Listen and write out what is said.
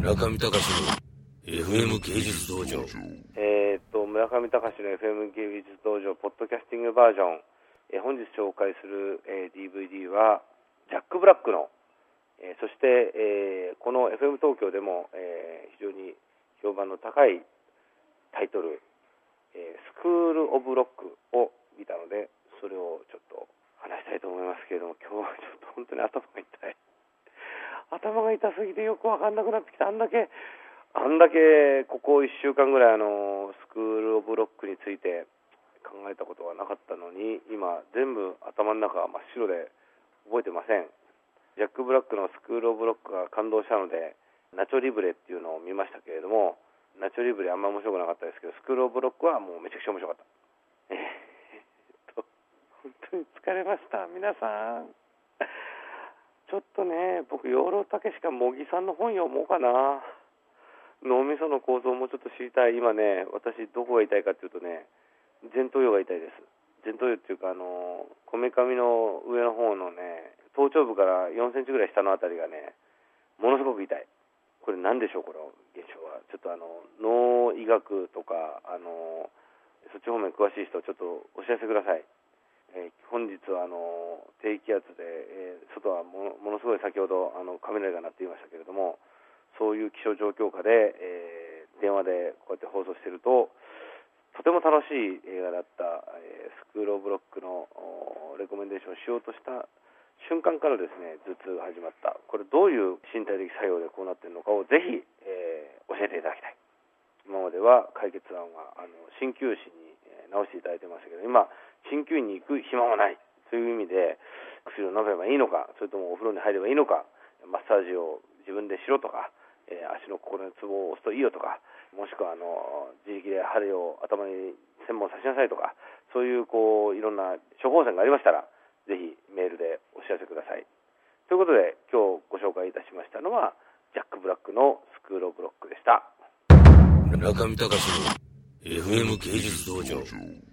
村上隆の FM 芸術道場。えっと村上隆の FM 芸術道場ポッドキャスティングバージョン、えー本日紹介する、えー DVD はジャック・ブラックの、えーそして、えーこの FM 東京でも、えー非常に評判の高いタイトル、えースクール・オブ・ロックを見たのでそれをちょっと話したいと思いますけれども今日はちょっと本当に頭が痛い。頭が痛すぎてよく分かんなくなってきた。あんだけ。あんだけここ1週間ぐらいあのスクール・オブ・ロックについて考えたことがなかったのに今全部頭の中が真っ白で覚えてません。ジャック・ブラックのスクール・オブ・ロックが感動したのでナチョ・リブレっていうのを見ましたけれどもナチョ・リブレあんま面白くなかったですけどスクール・オブ・ロックはもうめちゃくちゃ面白かった。えーっと本当に疲れました。皆さんちょっとね僕養老たけしか茂木さんの本読もうかな。脳みその構造もちょっと知りたい。今ね私どこが痛いかっていうとね前頭葉が痛いです。前頭葉っていうかあのこめかみの上の方のね頭頂部から4センチぐらい下のあたりがねものすごく痛い。これ何でしょうこの現象は。ちょっとあの脳医学とかあのそっち方面詳しい人ちょっとお知らせください。えー本日はあの低気圧で、えー外はものすごい先ほどあの雷が鳴っていましたけれどもそういう気象状況下で、えー電話でこうやって放送しているととても楽しい映画だった、えスクール・オブ・ロックのレコメンデーションをしようとした瞬間からですね頭痛が始まった。これどういう身体的作用でこうなってるのかをぜひ、え教えていただきたい。今までは解決案はあの鍼灸師にえー治していただいてましたけど今鍼灸院に行く暇もない。という意味で薬を飲めばいいのかそれともお風呂に入ればいいのかマッサージを自分でしろとか、えー足の心のツボを押すといいよとかもしくはあの自力で針を頭に専門刺しなさいとかそういうこういろんな処方箋がありましたらぜひメールでお知らせください。ということで今日ご紹介いたしましたのはジャック・ブラックのスクール・オブ・ロックでした。村上隆の FM 芸術道場。